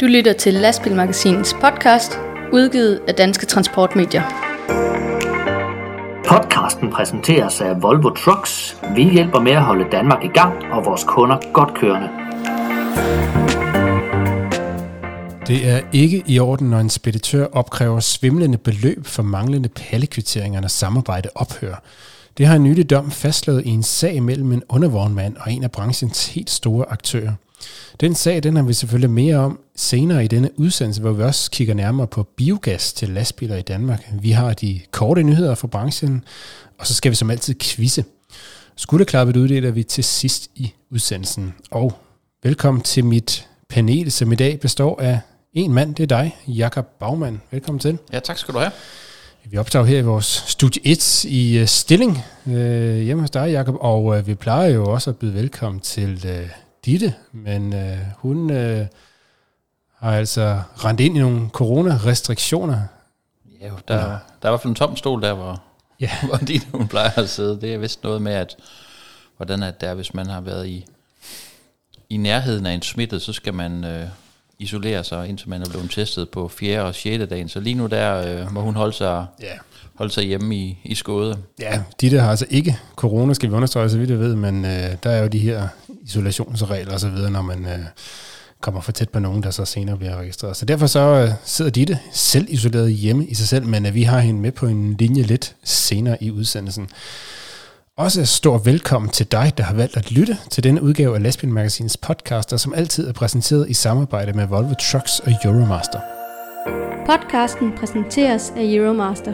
Du lytter til Lastbilmagasinets podcast, udgivet af Danske Transportmedier. Podcasten præsenteres af Volvo Trucks. Vi hjælper med at holde Danmark i gang og vores kunder godt kørende. Det er ikke i orden, når en speditør opkræver svimlende beløb for manglende pallekvitteringer, når samarbejde ophører. Det har en nylig dom fastslået i en sag mellem en undervognmand og en af branchens helt store aktører. Den sag den har vi selvfølgelig mere om senere i denne udsendelse, hvor vi også kigger nærmere på biogas til lastbiler i Danmark. Vi har de korte nyheder fra branchen, og så skal vi som altid quizze. Skulderklappet uddeler vi til sidst i udsendelsen. Og velkommen til mit panel, som i dag består af en mand, det er dig, Jakob Bagman. Velkommen til. Ja, tak skal du have. Vi optager her i vores studie 1 i uh, Stilling uh, hjemme hos dig, Jakob, og uh, vi plejer jo også at byde velkommen til uh, Ditte, men uh, hun uh, har altså rendt ind i nogle coronarestriktioner. Ja, der, der er i hvert fald en tom stol der, hvor, ja. hvor Ditte hun plejer at sidde. Det er vist noget med, at hvordan er det er, hvis man har været i, i nærheden af en smittet, så skal man... Uh, isolere sig, indtil man er blevet testet på 4. og 6. dagen. Så lige nu der øh, må hun holde sig, ja. holde sig hjemme i, i skåde. Ja, de der har altså ikke corona, skal vi understrege, så vidt jeg ved, men øh, der er jo de her isolationsregler og så videre, når man øh, kommer for tæt på nogen, der så senere bliver registreret. Så derfor så øh, sidder Ditte selv isoleret hjemme i sig selv, men øh, vi har hende med på en linje lidt senere i udsendelsen. Også stor velkommen til dig, der har valgt at lytte til denne udgave af Lesbian Magazines podcast, der som altid er præsenteret i samarbejde med Volvo Trucks og Euromaster. Podcasten præsenteres af Euromaster.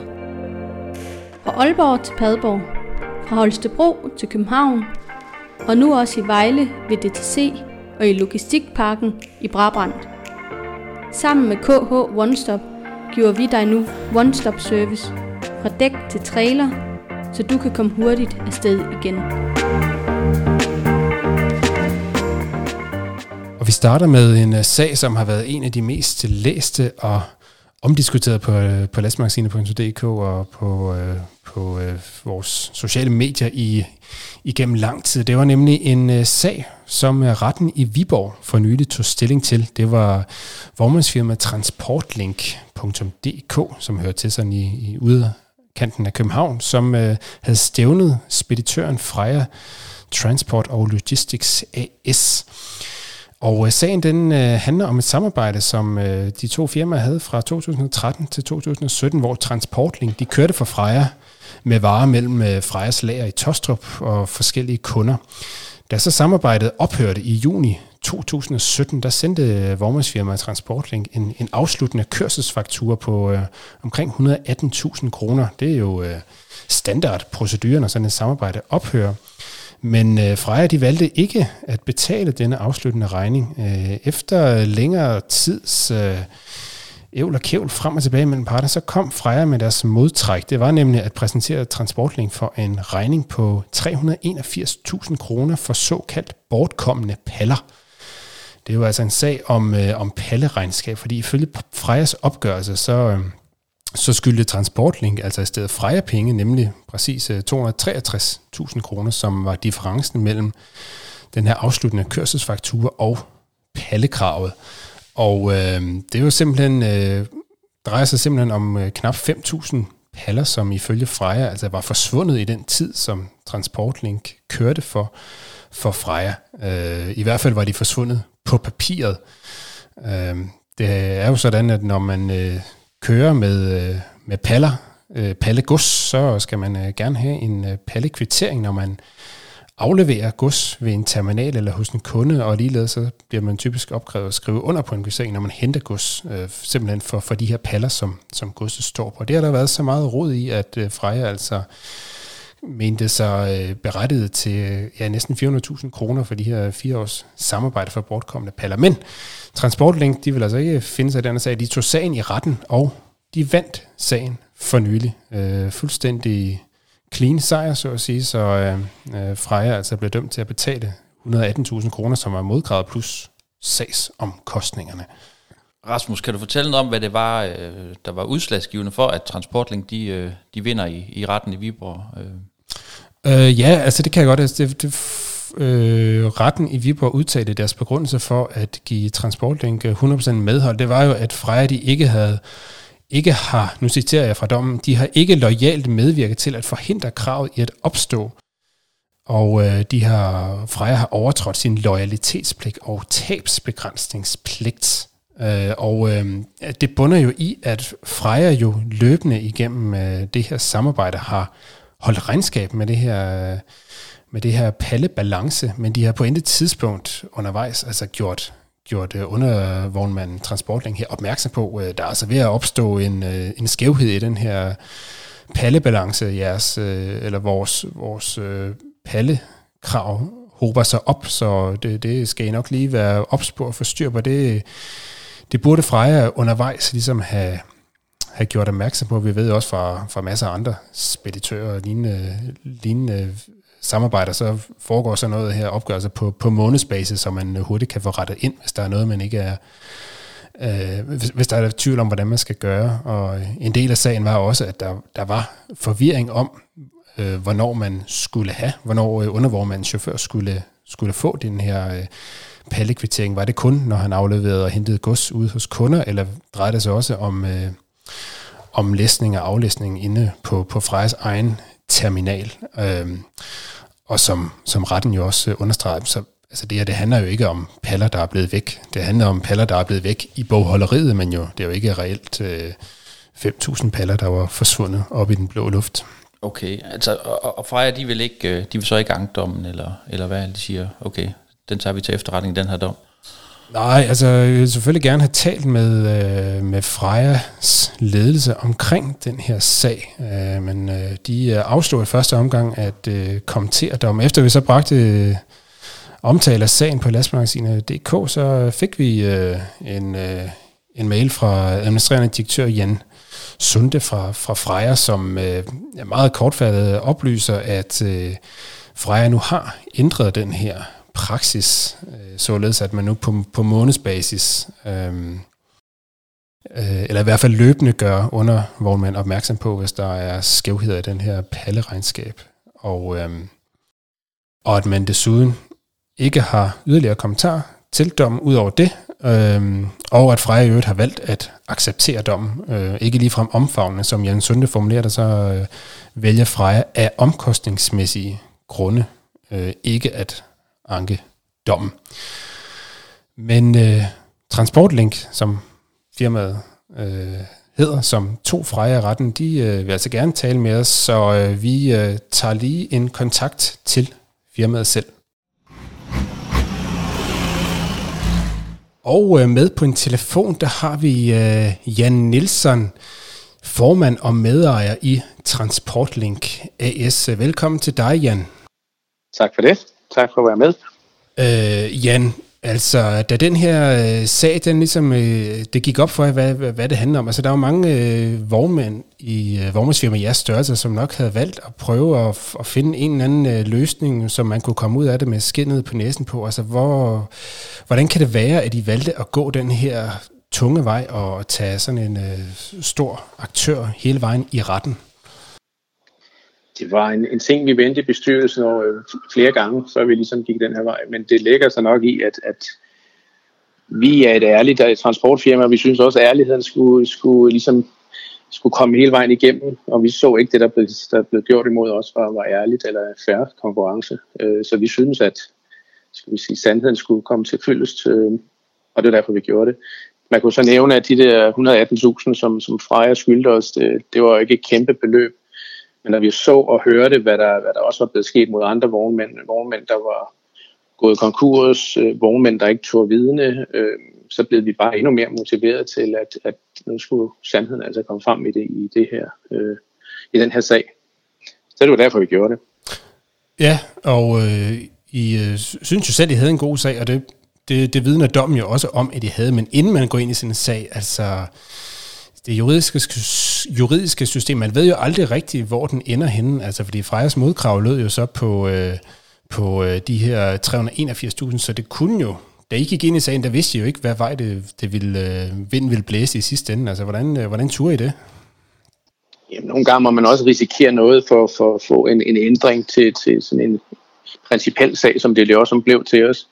Fra Aalborg til Padborg, fra Holstebro til København, og nu også i Vejle ved DTC og i Logistikparken i Brabrand. Sammen med KH One Stop giver vi dig nu One Stop Service fra dæk til trailer så du kan komme hurtigt afsted igen. Og vi starter med en øh, sag, som har været en af de mest læste og omdiskuteret på, øh, på lastmagasinet.dk og på, uh, på vores sociale medier i, igennem lang tid. Det var nemlig en sag, som retten i Viborg for nylig tog stilling til. Det var vognmandsfirma Transportlink.dk, som hører til sådan i, i ude kanten af København, som øh, havde stævnet speditøren Freja Transport og Logistics AS. Og øh, sagen den øh, handler om et samarbejde, som øh, de to firmaer havde fra 2013 til 2017, hvor Transportlink de kørte for Freja med varer mellem øh, Frejas lager i Tostrup og forskellige kunder. Da så samarbejdet ophørte i juni 2017, der sendte øh, vognmandsfirmaet Transportlink en, en afsluttende kørselsfaktur på øh, omkring 118.000 kroner. Det er jo øh, standardproceduren, når sådan et samarbejde ophører. Men øh, Freja de valgte ikke at betale denne afsluttende regning. Øh, efter længere tids øh, ævl og kævl frem og tilbage mellem parterne, så kom Freja med deres modtræk. Det var nemlig at præsentere Transportlink for en regning på 381.000 kroner for såkaldt bortkommende paller. Det er jo altså en sag om, øh, om palleregnskab, fordi ifølge Frejas opgørelse, så, øh, så skyldte Transportlink altså i stedet Freja penge, nemlig præcis øh, 263.000 kroner, som var differencen mellem den her afsluttende kørselsfaktur og pallekravet. Og øh, det er jo simpelthen, øh, drejer sig simpelthen om øh, knap 5.000 paller, som ifølge Freja altså var forsvundet i den tid, som Transportlink kørte for, for Freja. Øh, I hvert fald var de forsvundet på papiret. Øh, det er jo sådan, at når man øh, kører med, øh, med paller, øh, pallegods, så skal man øh, gerne have en øh, pallekvittering, når man afleverer gods ved en terminal eller hos en kunde, og ligeledes så bliver man typisk opkrævet at skrive under på en kvittering, når man henter gods, øh, simpelthen for, for de her paller, som, som godset står på. Det har der været så meget rod i, at øh, Freja altså mente sig øh, berettiget til øh, ja, næsten 400.000 kroner for de her fire års samarbejde for bortkommende paller. Men Transportlink, de vil altså ikke finde sig i den sag. De tog sagen i retten, og de vandt sagen for nylig. Øh, fuldstændig clean sejr, så at sige, så øh, øh Freja altså blev dømt til at betale 118.000 kroner, som var modgravet plus sagsomkostningerne. Rasmus, kan du fortælle noget om, hvad det var, øh, der var udslagsgivende for, at Transportlink de, de vinder i, i retten i Viborg? Øh? Ja, altså det kan jeg godt. Altså det, det øh, retten i Viborg udtalte deres begrundelse for at give Transportlink øh, 100% medhold, det var jo, at Freja de ikke havde ikke har, nu citerer jeg fra dommen, de har ikke lojalt medvirket til at forhindre kravet i at opstå, og øh, de har, Freja har overtrådt sin loyalitetspligt og tabsbegrænsningspligt. Øh, og øh, det bunder jo i, at Freja jo løbende igennem øh, det her samarbejde har holdt regnskab med det her, med det her pallebalance, men de har på intet tidspunkt undervejs altså gjort gjort øh, undervognmanden transportling her opmærksom på, øh, der er altså ved at opstå en, øh, en skævhed i den her pallebalance, jeres, eller vores, vores pallekrav hober sig op, så det, det skal I nok lige være ops på at få styr på. Det, det burde Freja undervejs ligesom have, have gjort opmærksom på. Vi ved også fra, fra masser af andre speditører og lignende, lignende samarbejder, så foregår så noget her opgørelse på, på månedsbasis, så man hurtigt kan få rettet ind, hvis der er noget, man ikke er... Øh, hvis, hvis der er tvivl om, hvordan man skal gøre. Og en del af sagen var også, at der, der var forvirring om, øh, hvornår man skulle have, hvornår øh, undervormandens chauffør skulle, skulle få den her øh, pallekvittering. Var det kun, når han afleverede og hentede gods ud hos kunder, eller drejede det sig også om, øh, om læsning og aflæsning inde på, på Frejas egen terminal? Øhm, og som, som retten jo også øh, understreger, så altså det her, det handler jo ikke om paller, der er blevet væk. Det handler om paller, der er blevet væk i bogholderiet, men jo, det er jo ikke reelt øh, 5.000 paller, der var forsvundet op i den blå luft. Okay, altså, og, og Freja, de vil, ikke, øh, de vil så ikke dommen, eller, eller hvad de siger, okay, den tager vi til efterretning, den her dom. Nej, altså jeg vil selvfølgelig gerne have talt med, øh, med Frejas ledelse omkring den her sag, øh, men øh, de øh, afslog i første omgang at øh, kommentere dem. Efter vi så bragte øh, omtale af sagen på lastmagasinet.dk, så fik vi øh, en, øh, en mail fra administrerende direktør Jan Sunde fra, fra Freja, som øh, meget kortfattet oplyser, at øh, Freja nu har ændret den her praksis, øh, således at man nu på, på månedsbasis, øh, øh, eller i hvert fald løbende gør under man opmærksom på, hvis der er skævheder i den her palleregnskab. Og, øh, og at man desuden ikke har yderligere kommentar til dommen ud over det, øh, og at Freja i øvrigt har valgt at acceptere dommen, øh, ikke ligefrem omfavnende, som Jan Sunde formulerer det, så øh, vælger Freja af omkostningsmæssige grunde øh, ikke at anke dommen. Men øh, Transportlink, som firmaet øh, hedder, som to freje retten, de øh, vil altså gerne tale med os, så øh, vi øh, tager lige en kontakt til firmaet selv. Og øh, med på en telefon, der har vi øh, Jan Nielsen, formand og medejer i Transportlink AS. Velkommen til dig, Jan. Tak for det. Tak for at være med. Øh, Jan, altså da den her øh, sag, den ligesom, øh, det gik op for jer, hvad, hvad, hvad det handler om. Altså der er jo mange øh, vognmænd i øh, vognmandsfirma jeres størrelse, som nok havde valgt at prøve at, at finde en eller anden øh, løsning, som man kunne komme ud af det med skinnet på næsen på. Altså hvor, hvordan kan det være, at I valgte at gå den her tunge vej og tage sådan en øh, stor aktør hele vejen i retten? Det var en, en ting, vi vendte i bestyrelsen over øh, flere gange, så vi ligesom gik den her vej. Men det lægger sig nok i, at, at vi er et ærligt et transportfirma, og vi synes også, at ærligheden skulle, skulle, ligesom, skulle komme hele vejen igennem, og vi så ikke det, der blev, der blev gjort imod os, var, var ærligt eller færre konkurrence. Øh, så vi synes, at skal vi sige, sandheden skulle komme til fyldest, øh, og det er derfor, vi gjorde det. Man kunne så nævne, at de der 118.000, som, som Freja skyldte os, det, det var ikke et kæmpe beløb. Men når vi så og hørte, hvad der, hvad der også var blevet sket mod andre vognmænd, vognmænd, der var gået konkurs, øh, vognmænd, der ikke tog vidne, øh, så blev vi bare endnu mere motiveret til, at, at nu skulle sandheden altså komme frem i det, i det her, øh, i den her sag. Så det var derfor, vi gjorde det. Ja, og øh, I øh, synes jo selv, I havde en god sag, og det, det, det vidner dommen jo også om, at I havde, men inden man går ind i sin sag, altså det juridiske, juridiske system, man ved jo aldrig rigtigt, hvor den ender henne, altså fordi Frejas modkrav lød jo så på, øh, på øh, de her 381.000, så det kunne jo, da I gik ind i sagen, der vidste I jo ikke, hvad vej det, det ville, øh, vinden ville blæse i sidste ende, altså hvordan, øh, hvordan turde I det? Jamen, nogle gange må man også risikere noget for, for at få en, en ændring til, til sådan en, principiel sag, som det jo også blev til os.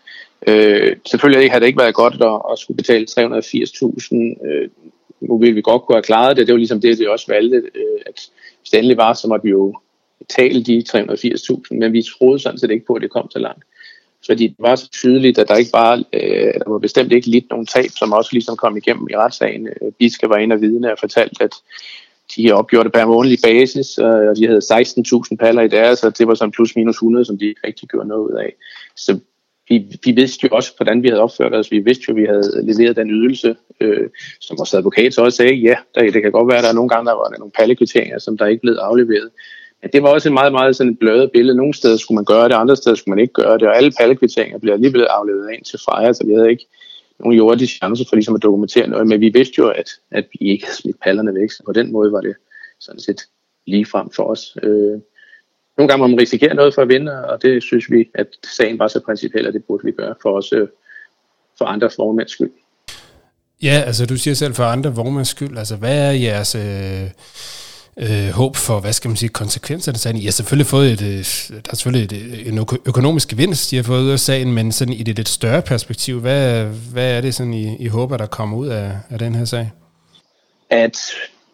Øh, selvfølgelig havde det ikke været godt at, at skulle betale 380.000. Øh, nu ville vi godt kunne have klaret det. Det var ligesom det, vi også valgte, øh, at hvis det endelig var, så måtte vi jo betale de 380.000, men vi troede sådan set ikke på, at det kom så langt. Fordi det var så tydeligt, at der ikke bare, øh, der var bestemt ikke lidt nogen tab, som også ligesom kom igennem i retssagen. Øh, Biske var en af vidne og fortalt, at de har opgjort det på en månedlig basis, og de havde 16.000 paller i deres, og det var sådan plus minus 100, som de ikke rigtig gjorde noget ud af. Så vi, vi vidste jo også, hvordan vi havde opført os. Vi vidste jo, at vi havde leveret den ydelse, øh, som vores advokat så også sagde, ja, der, det kan godt være, at der er nogle gange, der var nogle pallekvitteringer, som der ikke blev afleveret. Men det var også en meget, meget sådan et blødet billede. Nogle steder skulle man gøre det, andre steder skulle man ikke gøre det, og alle pallekvitteringer blev alligevel afleveret ind til Freja, så vi havde ikke nogen jordisk chance for ligesom at dokumentere noget, men vi vidste jo, at, at vi ikke havde smidt pallerne væk, så på den måde var det sådan set lige frem for os. Øh, nogle gange må man risikere noget for at vinde, og det synes vi, at sagen var så principiel, at det burde vi gøre for os, øh, for andre vognmænds skyld. Ja, altså du siger selv for andre vognmænds skyld. Altså hvad er jeres øh, øh, håb for, hvad skal man sige, konsekvenserne sagen? I har selvfølgelig fået et, øh, der er selvfølgelig et, en økonomisk gevinst, de har fået ud af sagen, men sådan i det lidt større perspektiv, hvad, hvad er det sådan, I, I håber, der kommer ud af, af den her sag? At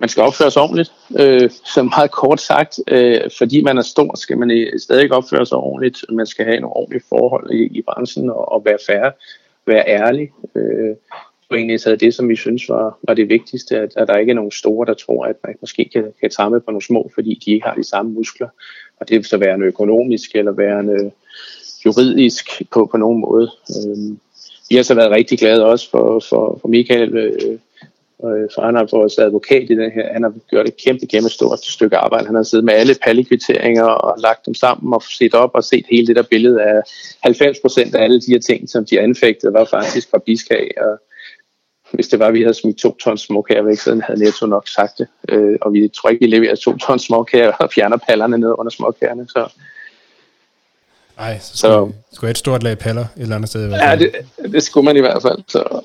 man skal opføre sig ordentligt. Øh, så meget kort sagt, øh, fordi man er stor, skal man stadig opføre sig ordentligt. Man skal have nogle ordentlige forhold i, i branchen og, og være færre, være ærlig. Øh, og egentlig taget det, som vi synes var, var det vigtigste, at, at der ikke er nogen store, der tror, at man måske kan, kan tage på nogle små, fordi de ikke har de samme muskler. Og det vil så være en økonomisk eller være en øh, juridisk på, på nogen måde. Øh, vi har så været rigtig glade også for, for, for Michael, øh, Øh, for han har vores advokat i den her, han har gjort et kæmpe, kæmpe stort stykke arbejde. Han har siddet med alle pallekvitteringer og lagt dem sammen og set op og set hele det der billede af 90 procent af alle de her ting, som de anfægtede, var faktisk fra biskag. Og hvis det var, at vi havde smidt to tons småkager væk, så havde Netto nok sagt det. Øh, og vi tror ikke, vi leverer to tons småkager og fjerner pallerne ned under småkagerne. Så Nej, så skulle, så, skulle et stort lag paller et eller andet sted. Ja, det, det skulle man i hvert fald. Så,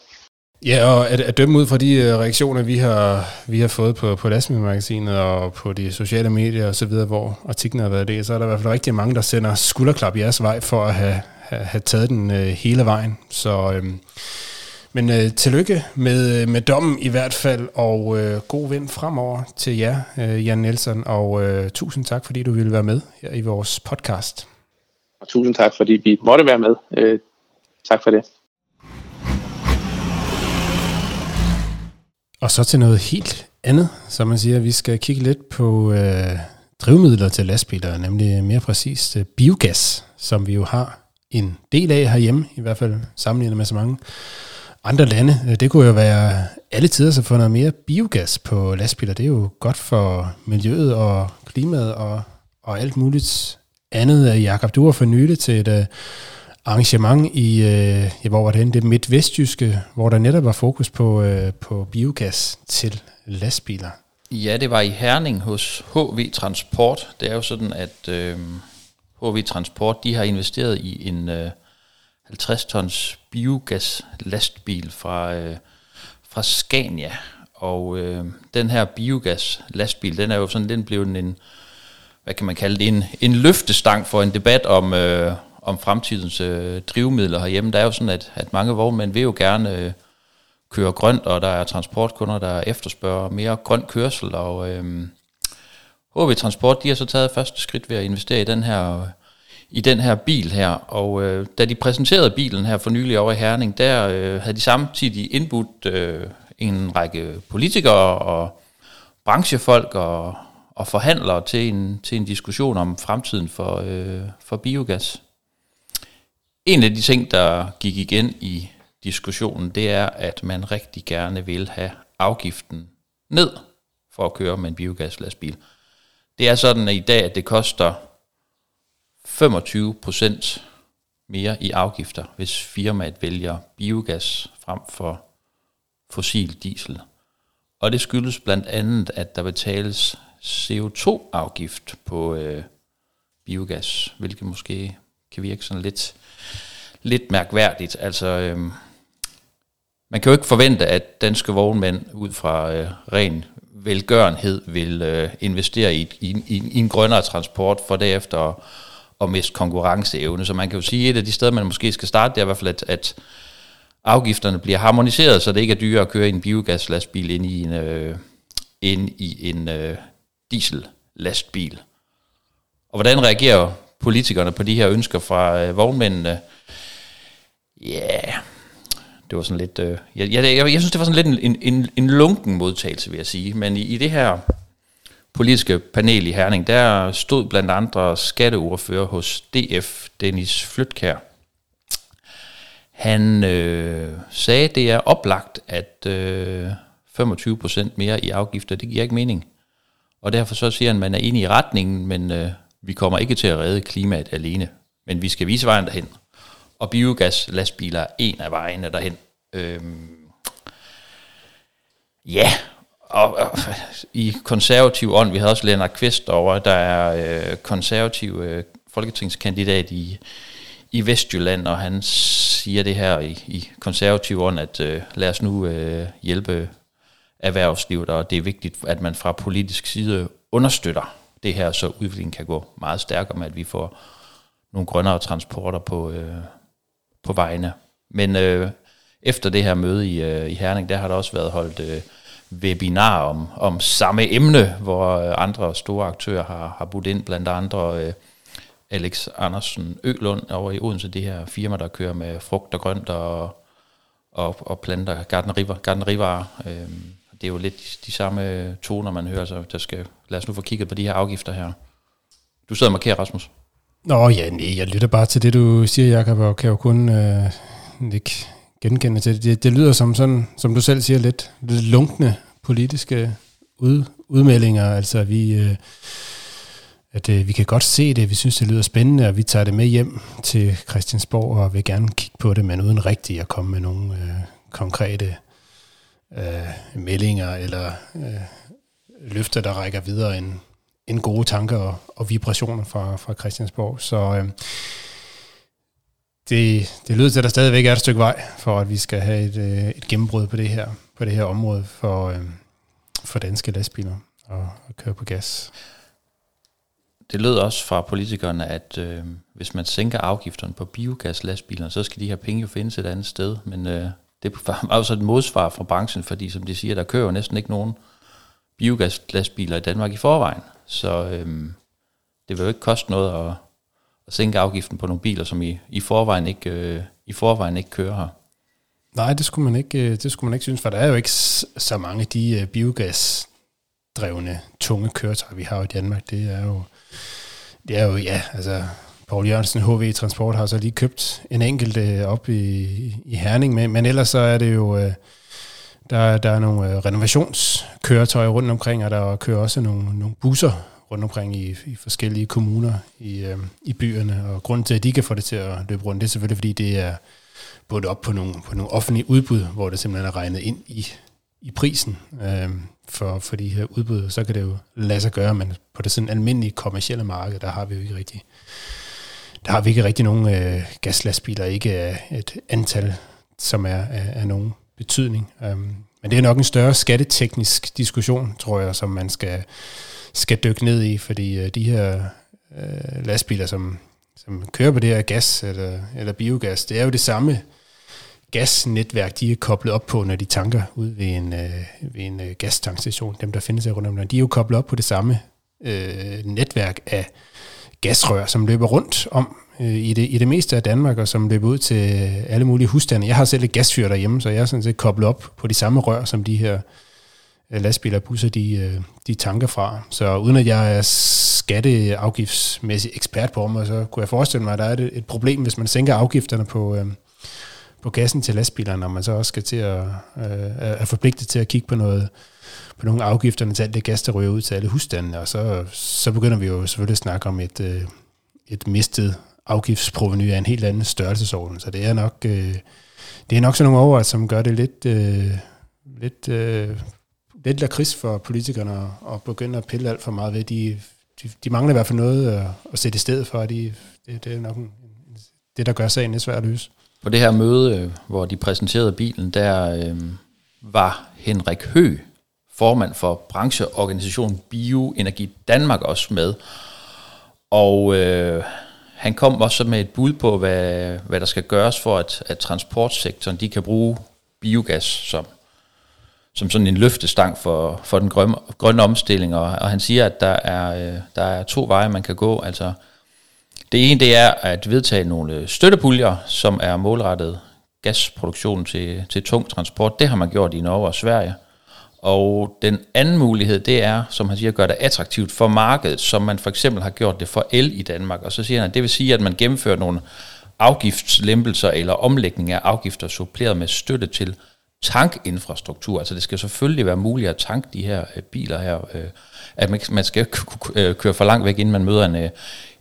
Ja, og at, at dømme ud fra de øh, reaktioner, vi har, vi har fået på, på Lastbilmagasinet og på de sociale medier og så videre, hvor artiklen har været det, så er der i hvert fald rigtig mange, der sender skulderklap i jeres vej for at have, have, have taget den øh, hele vejen. Så, øh, men øh, tillykke med, øh, med dommen i hvert fald, og øh, god vind fremover til jer, øh, Jan Nielsen, og øh, tusind tak, fordi du ville være med her i vores podcast. Og tusind tak, fordi vi måtte være med. Øh, tak for det. Og så til noget helt andet, som man siger. Vi skal kigge lidt på øh, drivmidler til lastbiler, nemlig mere præcist øh, biogas, som vi jo har en del af herhjemme, i hvert fald sammenlignet med så mange andre lande. Øh, det kunne jo være alle tider at få noget mere biogas på lastbiler. Det er jo godt for miljøet og klimaet og, og alt muligt andet. Øh, Jakob, du var for nylig til et øh, arrangement i, øh, ja, hvor var det henne? Det midtvestjyske, hvor der netop var fokus på, øh, på biogas til lastbiler. Ja, det var i Herning hos HV Transport. Det er jo sådan, at øh, HV Transport de har investeret i en øh, 50 tons biogas lastbil fra, øh, fra Scania. Og øh, den her biogas lastbil, den er jo sådan, den blev en, hvad kan man kalde det, en, en løftestang for en debat om, øh, om fremtidens øh, drivmidler herhjemme. Der er jo sådan, at, at mange vognmænd vil jo gerne øh, køre grønt, og der er transportkunder, der efterspørger mere grøn kørsel, og øh, HV Transport, de har så taget første skridt ved at investere i den her i den her bil her, og øh, da de præsenterede bilen her for nylig over i Herning, der øh, havde de samtidig indbudt øh, en række politikere og branchefolk og, og forhandlere til en, til en diskussion om fremtiden for, øh, for biogas. En af de ting, der gik igen i diskussionen, det er, at man rigtig gerne vil have afgiften ned for at køre med en biogaslastbil. Det er sådan at i dag, at det koster 25% mere i afgifter, hvis firmaet vælger biogas frem for fossil diesel. Og det skyldes blandt andet, at der betales CO2-afgift på øh, biogas, hvilket måske kan virke sådan lidt lidt mærkværdigt. Altså, øh, man kan jo ikke forvente, at danske vognmænd ud fra øh, ren velgørenhed vil øh, investere i, i, i, i en grønnere transport, for derefter at, at miste konkurrenceevne. Så man kan jo sige, at et af de steder, man måske skal starte, det er i hvert fald, at, at afgifterne bliver harmoniseret, så det ikke er dyrere at køre i en biogaslastbil ind i en, øh, ind i en øh, diesellastbil. Og hvordan reagerer politikerne på de her ønsker fra øh, vognmændene? Ja, yeah, det var sådan lidt... Øh, jeg, jeg, jeg, jeg synes, det var sådan lidt en, en, en lunken modtagelse, vil jeg sige. Men i, i det her politiske panel i Herning, der stod blandt andre skatteordfører hos DF, Dennis Flytkær. Han øh, sagde, at det er oplagt, at øh, 25% mere i afgifter, det giver ikke mening. Og derfor så siger han, at man er enig i retningen, men øh, vi kommer ikke til at redde klimaet alene. Men vi skal vise vejen derhen. Og biogas lastbiler er en af vejene derhen. Øhm, ja, og, og i konservativ ånd, vi havde også Lennart Kvist over, der er øh, konservativ øh, folketingskandidat i, i Vestjylland, og han siger det her i, i konservativ ånd, at øh, lad os nu øh, hjælpe erhvervslivet, og det er vigtigt, at man fra politisk side understøtter det her, så udviklingen kan gå meget stærkere med, at vi får nogle grønnere transporter på, øh, på vejene. Men øh, efter det her møde i, øh, i Herning, der har der også været holdt øh, webinar om, om samme emne, hvor øh, andre store aktører har, har budt ind, blandt andre øh, Alex Andersen Ølund over i Odense, det her firma, der kører med frugt og grønt og, og, og planter, gardnerivarer. Øh, det er jo lidt de samme toner, man hører, så der skal, lad os nu få kigget på de her afgifter her. Du sidder og markerer, Rasmus. Nå ja, nej, jeg lytter bare til det, du siger, Jacob, og kan jo kun øh, ikke genkende til det. det. Det lyder som sådan, som du selv siger, lidt, lidt lunkne politiske ud, udmeldinger. Altså vi, øh, at øh, vi kan godt se det, vi synes, det lyder spændende, og vi tager det med hjem til Christiansborg og vil gerne kigge på det, men uden rigtigt at komme med nogle øh, konkrete øh, meldinger eller øh, løfter, der rækker videre end, end gode tanker og, og vibrationer fra, fra Christiansborg. Så øh, det, det lyder til, at der stadigvæk er et stykke vej for, at vi skal have et, øh, et gennembrud på det her, på det her område for, øh, for danske lastbiler og, og køre på gas. Det lød også fra politikerne, at øh, hvis man sænker afgifterne på biogas lastbiler, så skal de her penge jo findes et andet sted. Men øh, det var også et modsvar fra branchen, fordi som de siger, der kører jo næsten ikke nogen biogaslastbiler i Danmark i forvejen. Så øhm, det vil jo ikke koste noget at, at sænke afgiften på nogle biler, som i, i, forvejen, ikke, øh, i forvejen ikke kører her. Nej, det skulle man ikke, øh, det skulle man ikke synes, for der er jo ikke så mange af de øh, biogasdrevne tunge køretøjer, vi har i Danmark. Det er jo, det er jo ja, altså Paul Jørgensen, HV Transport, har så lige købt en enkelt øh, op i, i Herning, men, men ellers så er det jo, øh, der, der er nogle øh, renovationskøretøjer rundt omkring, og der kører også nogle, nogle busser rundt omkring i, i forskellige kommuner i, øh, i byerne, og grunden til, at de kan få det til at løbe rundt, det er selvfølgelig, fordi det er bundet op på nogle, på nogle offentlige udbud, hvor det simpelthen er regnet ind i, i prisen øh, for, for de her udbud, så kan det jo lade sig gøre, men på det sådan almindelige kommercielle marked, der har vi jo ikke rigtig der har vi ikke rigtig nogen øh, gaslastbiler, ikke et antal, som er af, nogen betydning. Øhm, men det er nok en større skatteteknisk diskussion, tror jeg, som man skal, skal dykke ned i, fordi øh, de her øh, lastbiler, som, som kører på det her gas eller, eller biogas, det er jo det samme gasnetværk, de er koblet op på, når de tanker ud ved en, øh, ved en øh, gastankstation, dem der findes her rundt om, de er jo koblet op på det samme øh, netværk af gasrør, som løber rundt om øh, i, det, i det meste af Danmark, og som løber ud til alle mulige husstande. Jeg har selv et gasfyr derhjemme, så jeg er sådan set koblet op på de samme rør, som de her øh, lastbiler og busser, de, øh, de tanker fra. Så uden at jeg er skatteafgiftsmæssig ekspert på området, så kunne jeg forestille mig, at der er et, et problem, hvis man sænker afgifterne på, øh, på gassen til lastbilerne, når man så også skal til at, øh, er forpligtet til at kigge på noget på nogle afgifterne til alt det gas, der ryger ud til alle husstandene, og så, så begynder vi jo selvfølgelig at snakke om et, øh, et mistet afgiftsproveny af en helt anden størrelsesorden. Så det er nok, øh, det er nok sådan nogle overvejelser, som gør det lidt, øh, lidt, øh, lidt lakrids for politikerne at, at begynde at pille alt for meget ved. De, de, de mangler i hvert fald noget at, at sætte i stedet for. De, det, det er nok en, det, der gør sagen lidt svær at løse. På det her møde, øh, hvor de præsenterede bilen, der øh, var Henrik Hø, formand for brancheorganisationen Bioenergi Danmark også med. Og øh, han kom også med et bud på, hvad, hvad der skal gøres for, at, at transportsektoren de kan bruge biogas som, som sådan en løftestang for, for den grønne, grønne omstilling. Og, og han siger, at der er, øh, der er to veje, man kan gå. Altså, det ene det er at vedtage nogle støttepuljer, som er målrettet gasproduktion til, til tung transport. Det har man gjort i Norge og Sverige. Og den anden mulighed, det er, som han siger, at gøre det attraktivt for markedet, som man for eksempel har gjort det for el i Danmark. Og så siger han, at det vil sige, at man gennemfører nogle afgiftslempelser eller omlægning af afgifter suppleret med støtte til tankinfrastruktur. Altså det skal selvfølgelig være muligt at tanke de her øh, biler her. Øh, at man, man skal øh, køre for langt væk, inden man møder en, øh,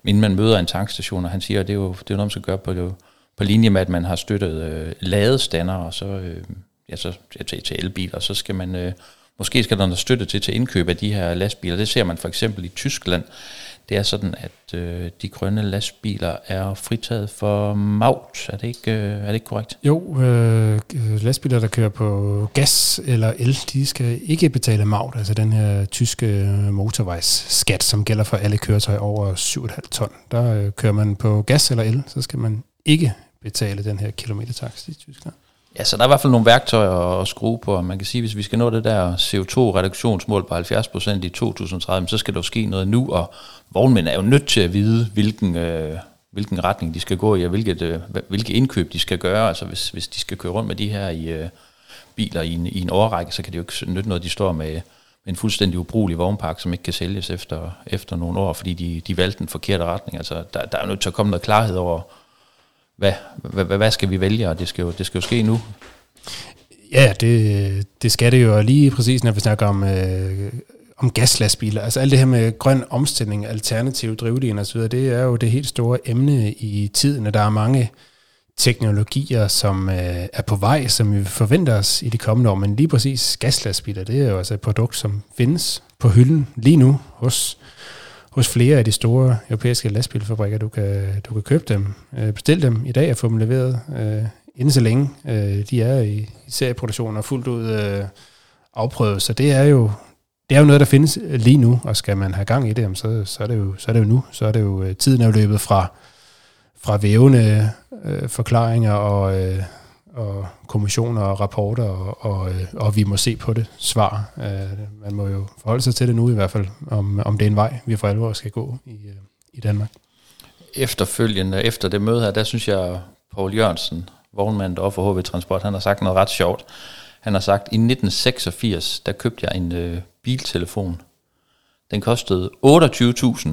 inden man møder en tankstation. Og han siger, at det er jo, det er noget, man skal gøre på, på linje med, at man har støttet øh, ladestander, og så, øh, ja, så til, til elbiler, så skal man, øh, måske skal der noget støtte til, til indkøb af de her lastbiler. Det ser man for eksempel i Tyskland. Det er sådan, at øh, de grønne lastbiler er fritaget for maut. Er det ikke, øh, er det ikke korrekt? Jo, øh, lastbiler, der kører på gas eller el, de skal ikke betale maut, altså den her tyske motorvejsskat, som gælder for alle køretøjer over 7,5 ton. Der øh, kører man på gas eller el, så skal man ikke betale den her kilometertaks i Tyskland. Ja, så der er i hvert fald nogle værktøjer at skrue på. Man kan sige, hvis vi skal nå det der CO2-reduktionsmål på 70% i 2030, så skal der jo ske noget nu, og vognmænd er jo nødt til at vide, hvilken, øh, hvilken retning de skal gå i, og hvilket, øh, hvilke indkøb de skal gøre. Altså hvis, hvis de skal køre rundt med de her i, øh, biler i en, i en overrække, så kan det jo ikke nytte noget, de står med, med en fuldstændig ubrugelig vognpark, som ikke kan sælges efter, efter nogle år, fordi de, de valgte den forkerte retning. Altså der, der er nødt til at komme noget klarhed over, hvad, hvad, hvad skal vi vælge, og det skal jo, det skal jo ske nu. Ja, det, det skal det jo, lige præcis når vi snakker om, øh, om gaslastbiler. Altså alt det her med grøn omstilling, alternative drivlinjer osv., det er jo det helt store emne i tiden, og der er mange teknologier, som øh, er på vej, som vi forventer os i de kommende år. Men lige præcis gaslastbiler, det er jo altså et produkt, som findes på hylden lige nu hos hos flere af de store europæiske lastbilfabrikker. Du kan, du kan købe dem, øh, bestille dem i dag og få dem leveret øh, inden så længe. Øh, de er i, i serieproduktion og fuldt ud øh, afprøvet, så det er jo det er jo noget, der findes øh, lige nu, og skal man have gang i det, så, så, er, det jo, så er det jo nu. Så er det jo, øh, tiden er jo løbet fra, fra vævende øh, forklaringer og, øh, og kommissioner og rapporter, og, og, øh, og vi må se på det svar. Øh, man må jo forholde sig til det nu i hvert fald, om, om det er en vej, vi for alvor skal gå i, øh, i Danmark. Efterfølgende, efter det møde her, der synes jeg, Paul Jørgensen, vognmand der for HV Transport, han har sagt noget ret sjovt. Han har sagt, i 1986, der købte jeg en øh, biltelefon. Den kostede 28.000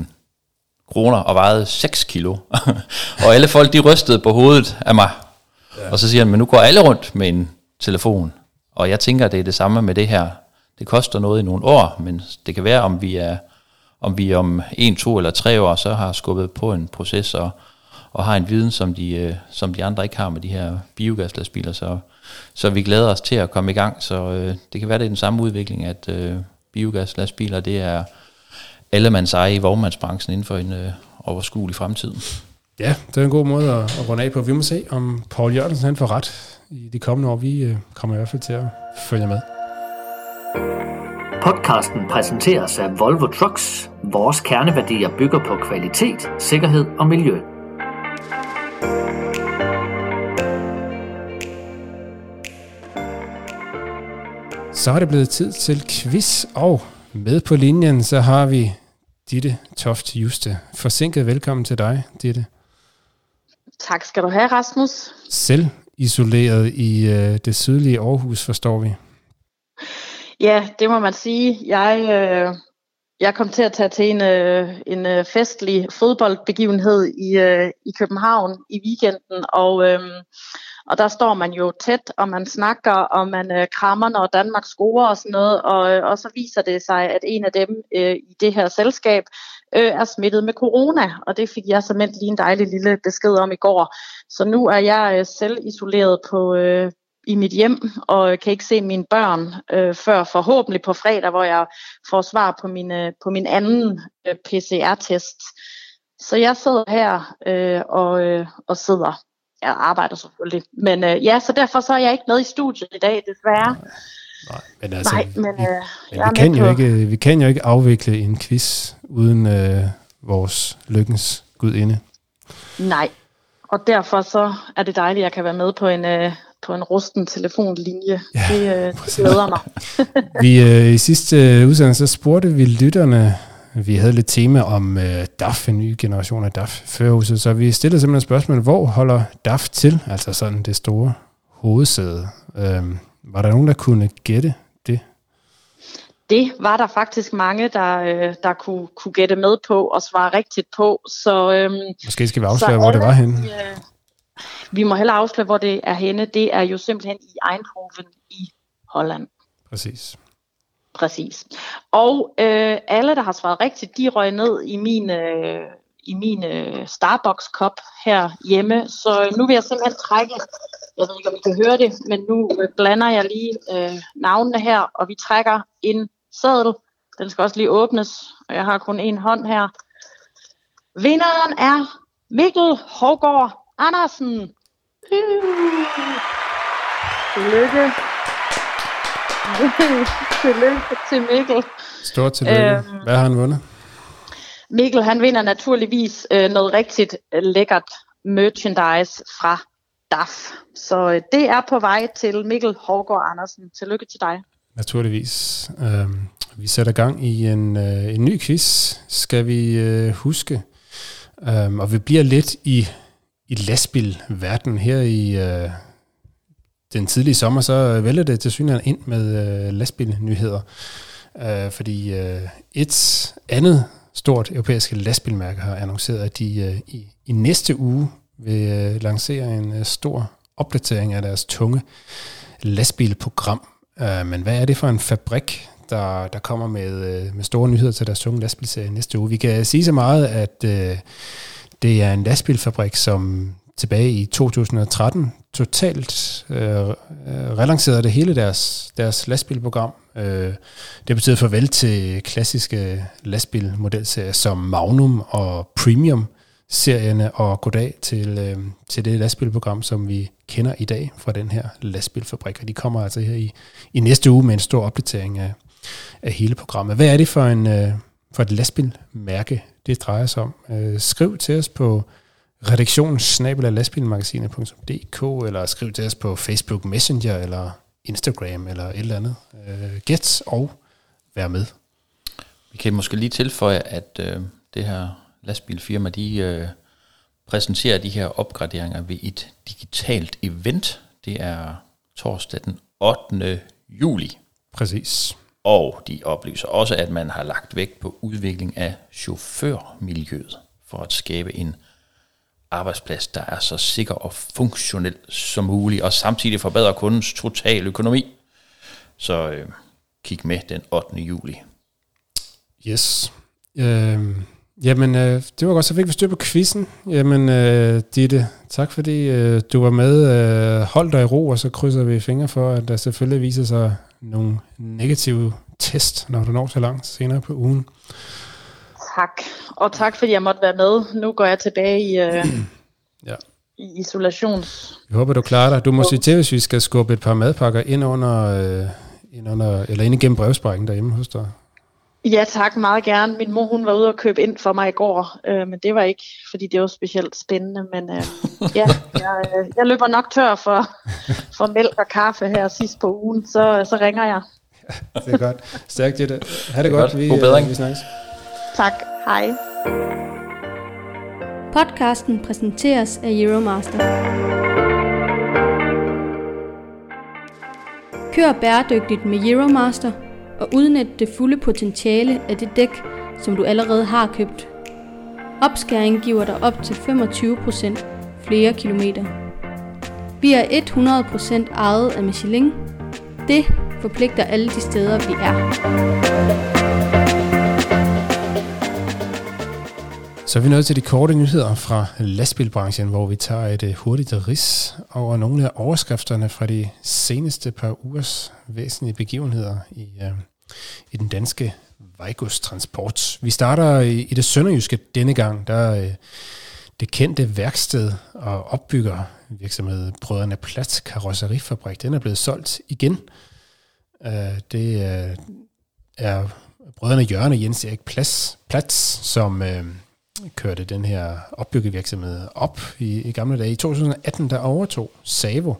kroner og vejede 6 kilo. og alle folk, de rystede på hovedet af mig. Ja. Og så siger han, men nu går alle rundt med en telefon. Og jeg tænker, det er det samme med det her. Det koster noget i nogle år, men det kan være, om vi er om vi om en, to eller tre år så har skubbet på en proces og, og har en viden, som de, øh, som de andre ikke har med de her biogaslastbiler. Så, så vi glæder os til at komme i gang. Så øh, det kan være, det er den samme udvikling, at øh, biogaslastbiler, det er allemands eje i vognmandsbranchen inden for en øh, overskuelig fremtid. Ja, det er en god måde at, at runde af på. Vi må se, om Paul Jørgensen han får ret i de kommende år. Vi øh, kommer i hvert fald til at følge med. Podcasten præsenteres af Volvo Trucks. Vores kerneværdier bygger på kvalitet, sikkerhed og miljø. Så er det blevet tid til quiz, og med på linjen, så har vi Ditte Toft Juste. Forsinket velkommen til dig, Ditte. Tak skal du have, Rasmus. Selv isoleret i øh, det sydlige Aarhus, forstår vi. Ja, det må man sige. Jeg, øh, jeg kom til at tage til en, øh, en øh, festlig fodboldbegivenhed i, øh, i København i weekenden, og, øh, og der står man jo tæt, og man snakker, og man øh, krammer, når Danmark scorer og sådan noget, og, øh, og så viser det sig, at en af dem øh, i det her selskab øh, er smittet med corona, og det fik jeg så lige en dejlig lille besked om i går. Så nu er jeg øh, selv isoleret på, øh, i mit hjem, og øh, kan ikke se mine børn øh, før forhåbentlig på fredag, hvor jeg får svar på min, øh, på min anden øh, PCR-test. Så jeg sidder her øh, og, øh, og sidder. Jeg arbejder selvfølgelig. Men øh, ja, så derfor så er jeg ikke med i studiet i dag, desværre. Nej, men altså, Nej, men, øh, vi, men vi, kan jo ikke, vi kan jo ikke afvikle en quiz uden øh, vores lykkens gudinde, Nej, og derfor så er det dejligt, at jeg kan være med på en, øh, på en rusten telefonlinje. Ja, det, øh, det glæder mig. vi, øh, I sidste øh, udsendelse så spurgte vi lytterne, vi havde lidt tema om øh, DAF, en ny generation af DAF førhuset, så vi stillede simpelthen spørgsmål, hvor holder DAF til, altså sådan det store hovedsæde. Øhm, var der nogen, der kunne gætte det? Det var der faktisk mange, der, øh, der kunne, kunne gætte med på og svare rigtigt på. Så, øhm, Måske skal vi afsløre, hvor det var henne. Øh, vi må heller afsløre, hvor det er henne. Det er jo simpelthen i Eindhoven i Holland. Præcis. Præcis. Og øh, alle, der har svaret rigtigt, de røg ned i min, øh, i min øh, Starbucks-kop her hjemme. Så øh, nu vil jeg simpelthen trække, jeg ved ikke, om I kan høre det, men nu øh, blander jeg lige øh, navnene her, og vi trækker en seddel. Den skal også lige åbnes, og jeg har kun en hånd her. Vinderen er Mikkel Hågård Andersen. Tillykke tillykke til Mikkel. Stort tillykke. Øhm, Hvad har han vundet? Mikkel han vinder naturligvis øh, noget rigtig lækkert merchandise fra DAF. Så øh, det er på vej til Mikkel Hårgaard Andersen. Tillykke til dig. Naturligvis. Øhm, vi sætter gang i en, øh, en ny quiz, skal vi øh, huske. Øhm, og vi bliver lidt i i lastbilverden her i øh, den tidlige sommer, så vælger det til synligheden ind med øh, lastbilnyheder. Øh, fordi øh, et andet stort europæisk lastbilmærke har annonceret, at de øh, i, i næste uge vil øh, lancere en øh, stor opdatering af deres tunge lastbilprogram. Øh, men hvad er det for en fabrik, der, der kommer med, øh, med store nyheder til deres tunge lastbilserie næste uge? Vi kan sige så meget, at øh, det er en lastbilfabrik, som tilbage i 2013 totalt øh, øh relancerede det hele deres, deres lastbilprogram. Øh, det betyder farvel til klassiske lastbilmodelserier som Magnum og Premium serierne og goddag til, øh, til det lastbilprogram, som vi kender i dag fra den her lastbilfabrik. Og de kommer altså her i, i næste uge med en stor opdatering af, af hele programmet. Hvad er det for, en, øh, for et lastbilmærke, det drejer sig om. Øh, skriv til os på redaktionssnabelalastbilmagasinet.dk eller skriv til os på Facebook Messenger eller Instagram eller et eller andet. Øh, gæt og vær med. Vi kan måske lige tilføje, at øh, det her lastbilfirma, de øh, præsenterer de her opgraderinger ved et digitalt event. Det er torsdag den 8. juli. Præcis. Og de oplyser også, at man har lagt vægt på udvikling af chaufførmiljøet for at skabe en arbejdsplads, der er så sikker og funktionel som muligt, og samtidig forbedre kundens totale økonomi. Så øh, kig med den 8. juli. Yes. Øh, jamen, øh, det var godt, så fik vi styr på quizzen. Jamen, øh, Ditte, tak fordi øh, du var med. Øh, hold dig i ro, og så krydser vi fingre for, at der selvfølgelig viser sig nogle negative test, når du når så langt senere på ugen. Tak, og tak fordi jeg måtte være med. Nu går jeg tilbage i, øh, ja. i isolations... Jeg håber, du klarer dig. Du må sige til, hvis vi skal skubbe et par madpakker ind under, øh, ind under eller ind igennem brevsprækken derhjemme hos dig. Ja tak, meget gerne. Min mor hun var ude og købe ind for mig i går, øh, men det var ikke, fordi det var specielt spændende. Men øh, ja, jeg, øh, jeg løber nok tør for, for mælk og kaffe her sidst på ugen, så, så ringer jeg. Ja, det er godt. Stærkt, Jette. Ha' det, det godt. godt. Vi, God bedring. Øh, vi snakkes. Tak. Hej. Podcasten præsenteres af Euromaster. Kør bæredygtigt med Euromaster og udnyt det fulde potentiale af det dæk, som du allerede har købt. Opskæring giver dig op til 25% flere kilometer. Vi er 100% ejet af Michelin. Det forpligter alle de steder, vi er. Så er vi nået til de korte nyheder fra lastbilbranchen, hvor vi tager et øh, hurtigt ris over nogle af overskrifterne fra de seneste par ugers væsentlige begivenheder i, øh, i den danske vejgodstransport. Vi starter i, i det sønderjyske denne gang, der øh, det kendte værksted og opbygger virksomhed Brødrene Plats Karosserifabrik, den er blevet solgt igen. Øh, det øh, er brødrene Jørgen og Jens Erik Plats, Plats som Øh, kørte den her opbyggevirksomhed op i, i gamle dage. I 2018 der overtog Savo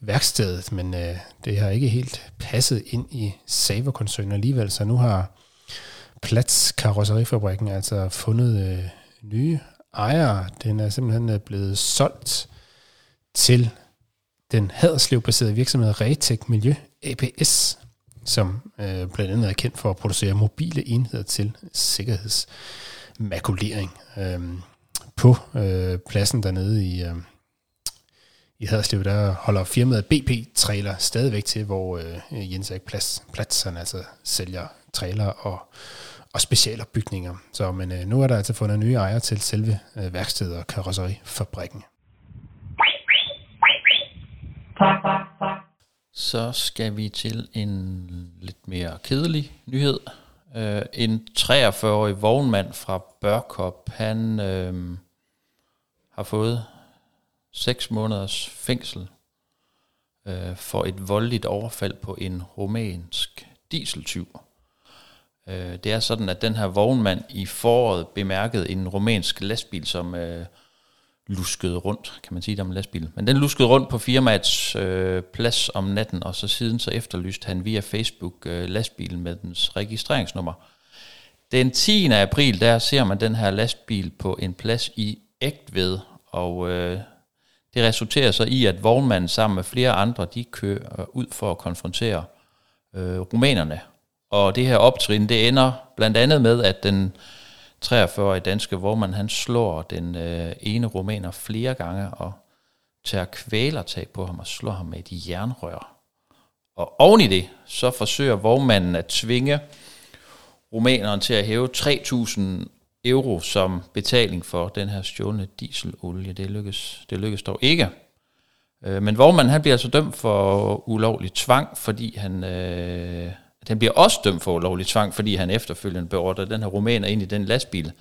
værkstedet, men øh, det har ikke helt passet ind i Savo-koncernen alligevel, så nu har Plats Karosserifabrikken altså fundet øh, nye ejere. Den er simpelthen øh, blevet solgt til den Haderslev-baserede virksomhed Retek Miljø APS, som øh, blandt andet er kendt for at producere mobile enheder til makulering Øh, på øh, pladsen dernede i, øh, i Haderslev, der holder firmaet BP Trailer stadigvæk til, hvor øh, Jens Erik Plads, Plads han altså sælger trailer og, og specialopbygninger. Så men øh, nu er der altså fundet nye ejere til selve øh, værkstedet og karosserifabrikken. Så skal vi til en lidt mere kedelig nyhed. Øh, en 43-årig vognmand fra Børkop, han øh, har fået 6 måneders fængsel øh, for et voldeligt overfald på en rumænsk dieseltyv. Øh, det er sådan, at den her vognmand i foråret bemærkede en rumænsk lastbil, som Øh, luskede rundt, kan man sige det om en lastbil. Men den luskede rundt på firmaets øh, plads om natten, og så siden så efterlyste han via Facebook øh, lastbilen med dens registreringsnummer. Den 10. april, der ser man den her lastbil på en plads i Ægtved, og øh, det resulterer så i, at vognmanden sammen med flere andre, de kører øh, ud for at konfrontere øh, rumænerne. Og det her optrin, det ender blandt andet med, at den 43 i danske hvor man han slår den øh, ene romaner flere gange og tager kvælertag på ham og slår ham med et jernrør. Og oven i det, så forsøger vognmanden at tvinge romaneren til at hæve 3.000 euro som betaling for den her stjålne dieselolie. Det lykkes, det lykkes dog ikke. Øh, men vognmanden han bliver altså dømt for ulovlig tvang, fordi han øh, den bliver også dømt for ulovlig tvang, fordi han efterfølgende beordrer den her rumæner ind i den lastbil,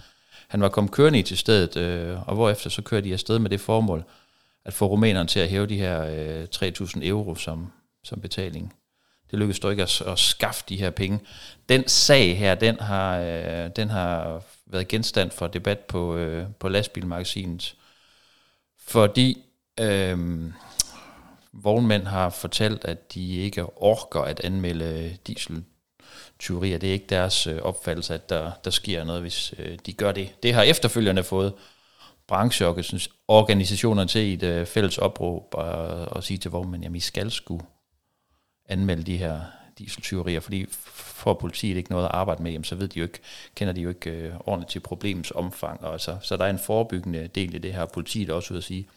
han var kommet kørende i til stedet, øh, og hvorefter så kører de afsted med det formål, at få rumæneren til at hæve de her øh, 3.000 euro som, som betaling. Det lykkedes dog ikke at, at skaffe de her penge. Den sag her, den har, øh, den har været genstand for debat på, øh, på lastbilmagasinet, fordi øh, vognmænd har fortalt, at de ikke orker at anmelde dieseltyverier. Det er ikke deres øh, opfattelse, at der, der sker noget, hvis øh, de gør det. Det har efterfølgende fået brancheorganisationerne til i et øh, fælles opråb og, og sige til vognmænd, at I skal skulle anmelde de her dieseltyverier, fordi får politiet ikke noget at arbejde med, jamen, så ved de jo ikke, kender de jo ikke øh, ordentligt til problemets omfang. Og så, så der er en forebyggende del i det her. Politiet er også ud at sige,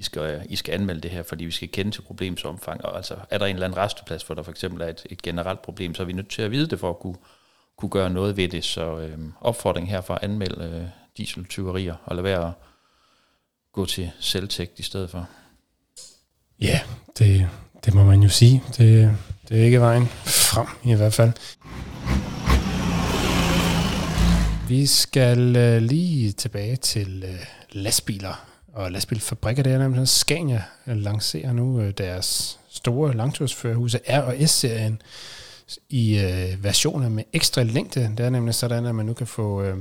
i skal, I skal anmelde det her, fordi vi skal kende til problemets omfang. Og altså, er der en eller anden resteplads, hvor der for eksempel er et, et generelt problem, så er vi nødt til at vide det for at kunne, kunne gøre noget ved det. Så øh, opfordring herfra, anmeld at anmelde øh, dieseltyverier, og lade være at gå til selvtægt i stedet for. Ja, det, det må man jo sige. Det, det er ikke vejen frem i hvert fald. Vi skal øh, lige tilbage til øh, lastbiler og lastbilfabrikker, det er nemlig Scania lancerer nu øh, deres store langtursførerhuse R og S-serien i øh, versioner med ekstra længde. Det er nemlig sådan, at man nu kan få øh,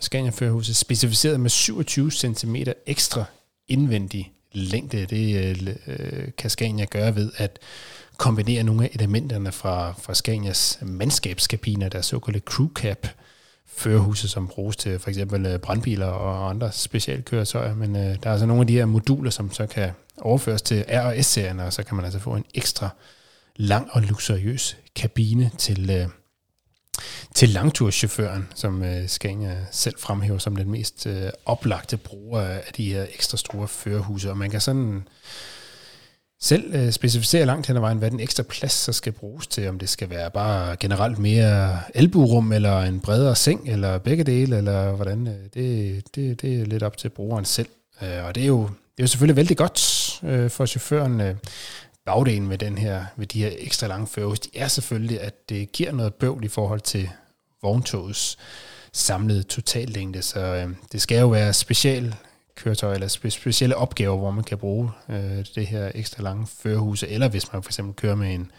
Scania-førerhuset specificeret med 27 cm ekstra indvendig længde. Det øh, øh, kan Scania gøre ved at kombinere nogle af elementerne fra, fra Scanias mandskabskabiner, der såkaldte crew cap, førerhuse, som bruges til for eksempel øh, brandbiler og andre specialkøretøjer, men øh, der er altså nogle af de her moduler, som så kan overføres til R- og S-serien, og så kan man altså få en ekstra lang og luksuriøs kabine til, øh, til langturschaufføren, som øh, Scania selv fremhæver som den mest øh, oplagte bruger af de her ekstra store førerhuse, og man kan sådan selv øh, specificere langt hen ad vejen, hvad den ekstra plads så skal bruges til, om det skal være bare generelt mere alburum, eller en bredere seng, eller begge dele, eller hvordan, øh, det, det, det er lidt op til brugeren selv. Øh, og det er jo, det er jo selvfølgelig vældig godt øh, for chaufføren. Øh, bagdelen med, den her, med de her ekstra lange førhus, de er selvfølgelig, at det giver noget bøvl i forhold til vogntogets samlede totallængde, så øh, det skal jo være special køretøj eller spe- specielle opgaver, hvor man kan bruge øh, det her ekstra lange førerhuse, eller hvis man for eksempel kører med en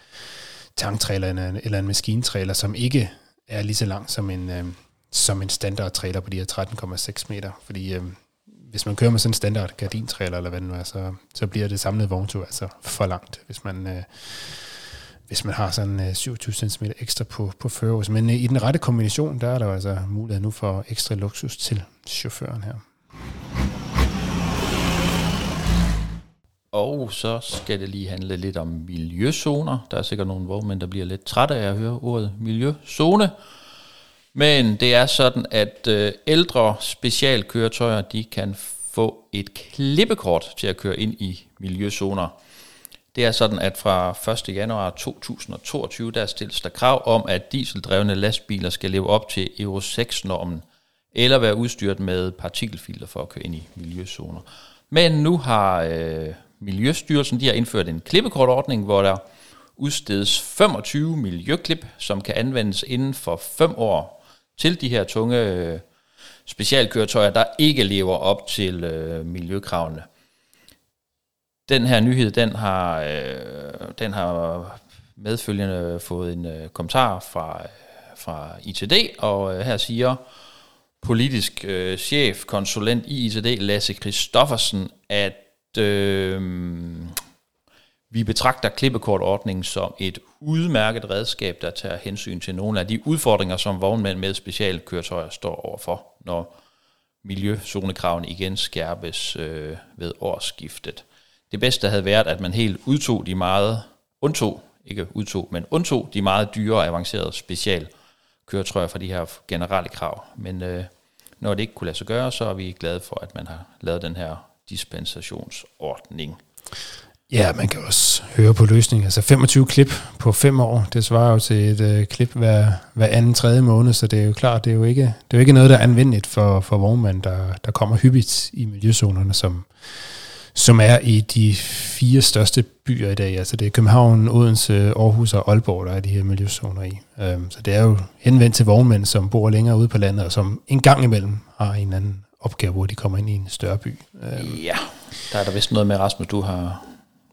tanktræler eller en, eller en maskintræler, som ikke er lige så lang som en, øh, som en standard trailer på de her 13,6 meter. Fordi øh, hvis man kører med sådan en standard gardintræler eller hvad det nu er, så, så bliver det samlede vogntur altså for langt, hvis man, øh, hvis man har sådan øh, 27 cm ekstra på, på førerhus. Men øh, i den rette kombination, der er der altså mulighed nu for ekstra luksus til chaufføren her. Og så skal det lige handle lidt om miljøzoner. Der er sikkert nogle vognmænd, der bliver lidt trætte af at høre ordet miljøzone. Men det er sådan, at øh, ældre specialkøretøjer, de kan få et klippekort til at køre ind i miljøzoner. Det er sådan, at fra 1. januar 2022, der stilles der krav om, at dieseldrevne lastbiler skal leve op til Euro 6-normen, eller være udstyret med partikelfilter for at køre ind i miljøzoner. Men nu har øh, Miljøstyrelsen de har indført en klippekortordning, hvor der udstedes 25 miljøklip, som kan anvendes inden for 5 år til de her tunge øh, specialkøretøjer, der ikke lever op til øh, miljøkravene. Den her nyhed, den har, øh, den har medfølgende fået en øh, kommentar fra, fra ITD, og øh, her siger politisk øh, chef, konsulent i ITD, Lasse Christoffersen, at øh, vi betragter klippekortordningen som et udmærket redskab, der tager hensyn til nogle af de udfordringer, som vognmænd med specialkøretøjer står overfor, når miljøzonekravene igen skærpes øh, ved årsskiftet. Det bedste havde været, at man helt udtog de meget, undtog, ikke udtog, men undtog de meget dyre og avancerede specialkøretøjer fra de her generelle krav. Men øh, når det ikke kunne lade sig gøre, så er vi glade for, at man har lavet den her dispensationsordning. Ja, man kan også høre på løsningen. Altså 25 klip på fem år, det svarer jo til et øh, klip hver, hver anden tredje måned, så det er jo klart, det er jo ikke, det er jo ikke noget, der er anvendeligt for, for vognmænd, der, der kommer hyppigt i miljøzonerne, som, som er i de fire største byer i dag. Altså det er København, Odense, Aarhus og Aalborg, der er de her miljøzoner i. Øhm, så det er jo henvendt til vognmænd, som bor længere ude på landet, og som en gang imellem har en anden opgave, hvor de kommer ind i en større by. Um, ja, der er der vist noget med, Rasmus, du har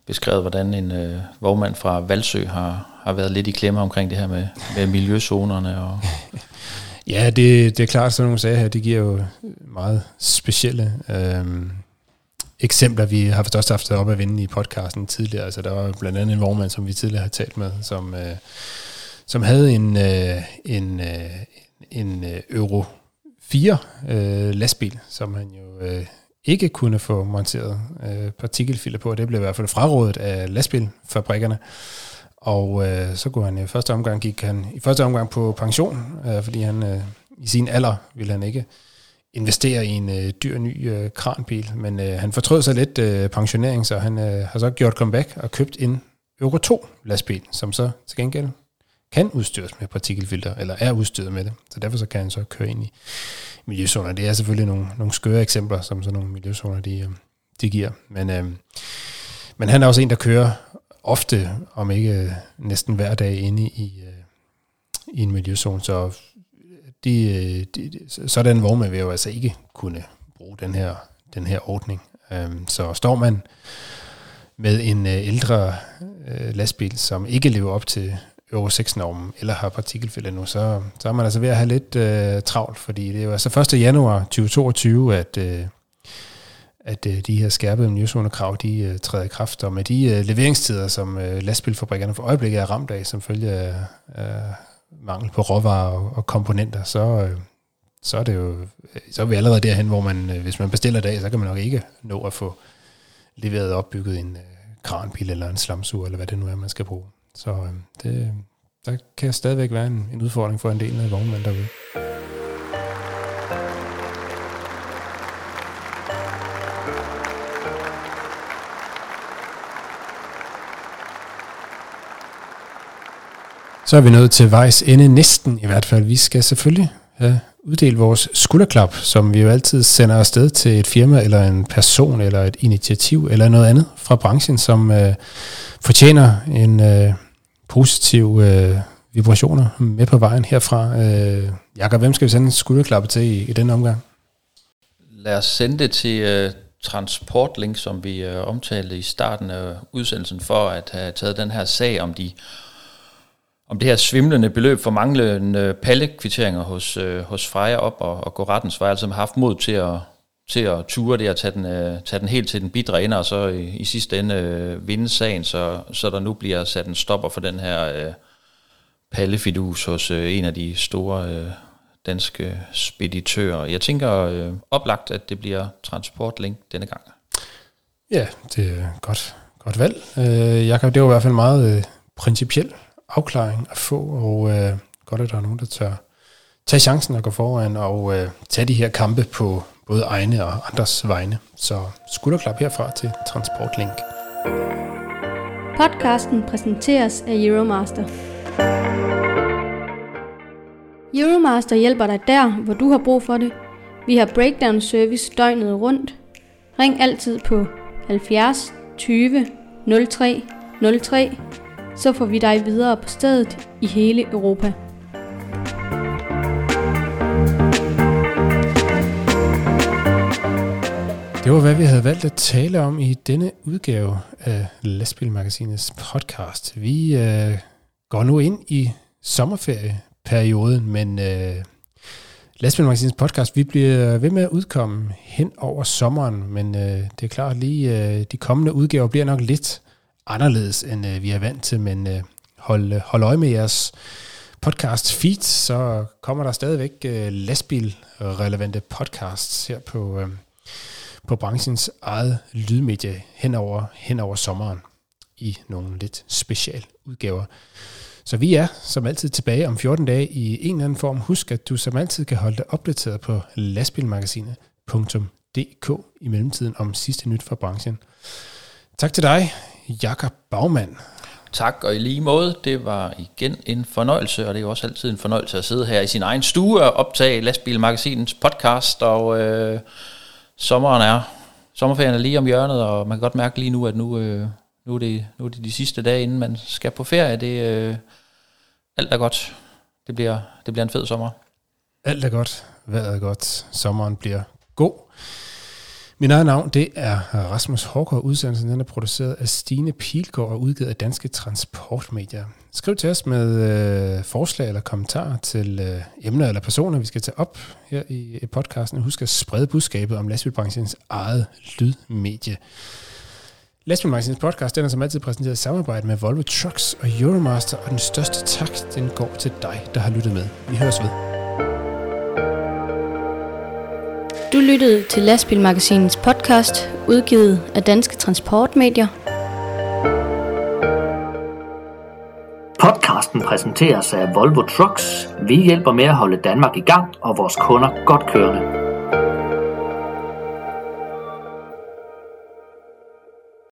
beskrevet, hvordan en øh, vognmand fra Valsø har, har været lidt i klemme omkring det her med, med miljøzonerne. Og ja, det, det er klart, sådan nogle sager her, det giver jo meget specielle øhm, eksempler. Vi har først også haft op at vinde i podcasten tidligere. Altså, der var blandt andet en vognmand, som vi tidligere har talt med, som, øh, som havde en, øh, en, øh, en øh, Euro 4 øh, lastbil, som han jo øh, ikke kunne få monteret øh, partikelfilter på. Det blev i hvert fald frarådet af lastbilfabrikkerne. Og øh, så kunne han i første omgang gik han i første omgang på pension, øh, fordi han øh, i sin alder ville han ikke investere i en øh, dyr ny øh, kranbil, men øh, han fortrød sig lidt øh, pensionering, så han øh, har så gjort comeback og købt en Euro 2 lastbil, som så til gengæld kan udstyres med partikelfilter, eller er udstyret med det. Så derfor så kan han så køre ind i miljøzoner. Det er selvfølgelig nogle, nogle skøre eksempler, som sådan nogle miljøzoner, de, øh, de giver. Men, øh, men han er også en, der kører ofte, om ikke øh, næsten hver dag, inde i, øh, i en miljøzone. Så de, øh, de, de, sådan en vognmand vil jo altså ikke kunne bruge den her, den her ordning. Øh, så står man med en ældre øh, lastbil, som ikke lever op til Euro 6-normen eller har partikelfælde nu, så, så er man altså ved at have lidt øh, travlt, fordi det er jo altså 1. januar 2022, at, øh, at øh, de her skærpede miljøzonekrav, de øh, træder i kraft, og med de øh, leveringstider, som øh, lastbilfabrikkerne for øjeblikket er ramt af, som følge af øh, mangel på råvarer og, og komponenter, så, øh, så er det jo, øh, så er vi allerede derhen, hvor man, øh, hvis man bestiller dag, så kan man nok ikke nå at få leveret opbygget en øh, kranbil eller en slamsuger, eller hvad det nu er, man skal bruge. Så øh, det, der kan stadigvæk være en, en udfordring for en del af vognmænd derude. Så er vi nået til vejs ende næsten i hvert fald. Vi skal selvfølgelig have uddelt vores skulderklap, som vi jo altid sender afsted til et firma eller en person eller et initiativ eller noget andet fra branchen, som øh, fortjener en, øh, positive øh, vibrationer med på vejen herfra. Øh, Jakob, hvem skal vi sende en skulderklappe til i, i den omgang? Lad os sende det til øh, Transportlink, som vi øh, omtalte i starten af udsendelsen, for at have taget den her sag om de om det her svimlende beløb for manglende pallekvitteringer hos, øh, hos Freja op og, og gå rettens vej, altså har haft mod til at, til at ture det og tage den, øh, tage den helt til den bidre ende, og så i, i sidste ende øh, vinde sagen, så, så der nu bliver sat en stopper for den her øh, pallefidus hos øh, en af de store øh, danske speditører. Jeg tænker øh, oplagt, at det bliver Transportlink denne gang. Ja, det er godt, godt valg. Øh, Jakob, det var i hvert fald meget øh, principiel afklaring at få, og øh, godt, at der er nogen, der tør tage chancen og gå foran og øh, tage de her kampe på både egne og andres vegne. Så skulderklap herfra til Transportlink. Podcasten præsenteres af Euromaster. Euromaster hjælper dig der, hvor du har brug for det. Vi har breakdown service døgnet rundt. Ring altid på 70 20 03 03, så får vi dig videre på stedet i hele Europa. Det var, hvad vi havde valgt at tale om i denne udgave af Lastbilmagasinets podcast. Vi øh, går nu ind i sommerferieperioden, men øh, Lastbilmagasinets podcast, vi bliver ved med at udkomme hen over sommeren, men øh, det er klart lige, øh, de kommende udgaver bliver nok lidt anderledes, end øh, vi er vant til, men øh, hold, hold øje med jeres podcast feed, så kommer der stadigvæk øh, lastbilrelevante podcasts her på, øh, på branchens eget lydmedie hen over, hen over sommeren i nogle lidt special udgaver. Så vi er som altid tilbage om 14 dage i en eller anden form. Husk, at du som altid kan holde dig opdateret på lastbilmagasinet.dk i mellemtiden om sidste nyt fra branchen. Tak til dig, Jakob Bagmand. Tak, og i lige måde, det var igen en fornøjelse, og det er jo også altid en fornøjelse at sidde her i sin egen stue og optage Lastbilmagasinets podcast, og øh, sommeren er, sommerferien er lige om hjørnet, og man kan godt mærke lige nu, at nu, øh, nu, er, det, nu er det de sidste dage, inden man skal på ferie. Det, øh, alt er godt. Det bliver, det bliver en fed sommer. Alt er godt. Vejret er godt. Sommeren bliver god. Min eget navn, det er Rasmus Hårgaard. Udsendelsen den er produceret af Stine Pilgaard og udgivet af Danske Transportmedier. Skriv til os med øh, forslag eller kommentarer til øh, emner eller personer, vi skal tage op her i, i podcasten. Husk at sprede budskabet om lastbilbranchens eget lydmedie. Lastbilmagasinets podcast den er som altid præsenteret i samarbejde med Volvo Trucks og Euromaster, og den største tak, den går til dig, der har lyttet med. Vi høres ved. Du lyttede til Lastbilmagasinets podcast, udgivet af Danske Transportmedier. Podcasten præsenteres af Volvo Trucks. Vi hjælper med at holde Danmark i gang og vores kunder godt kørende.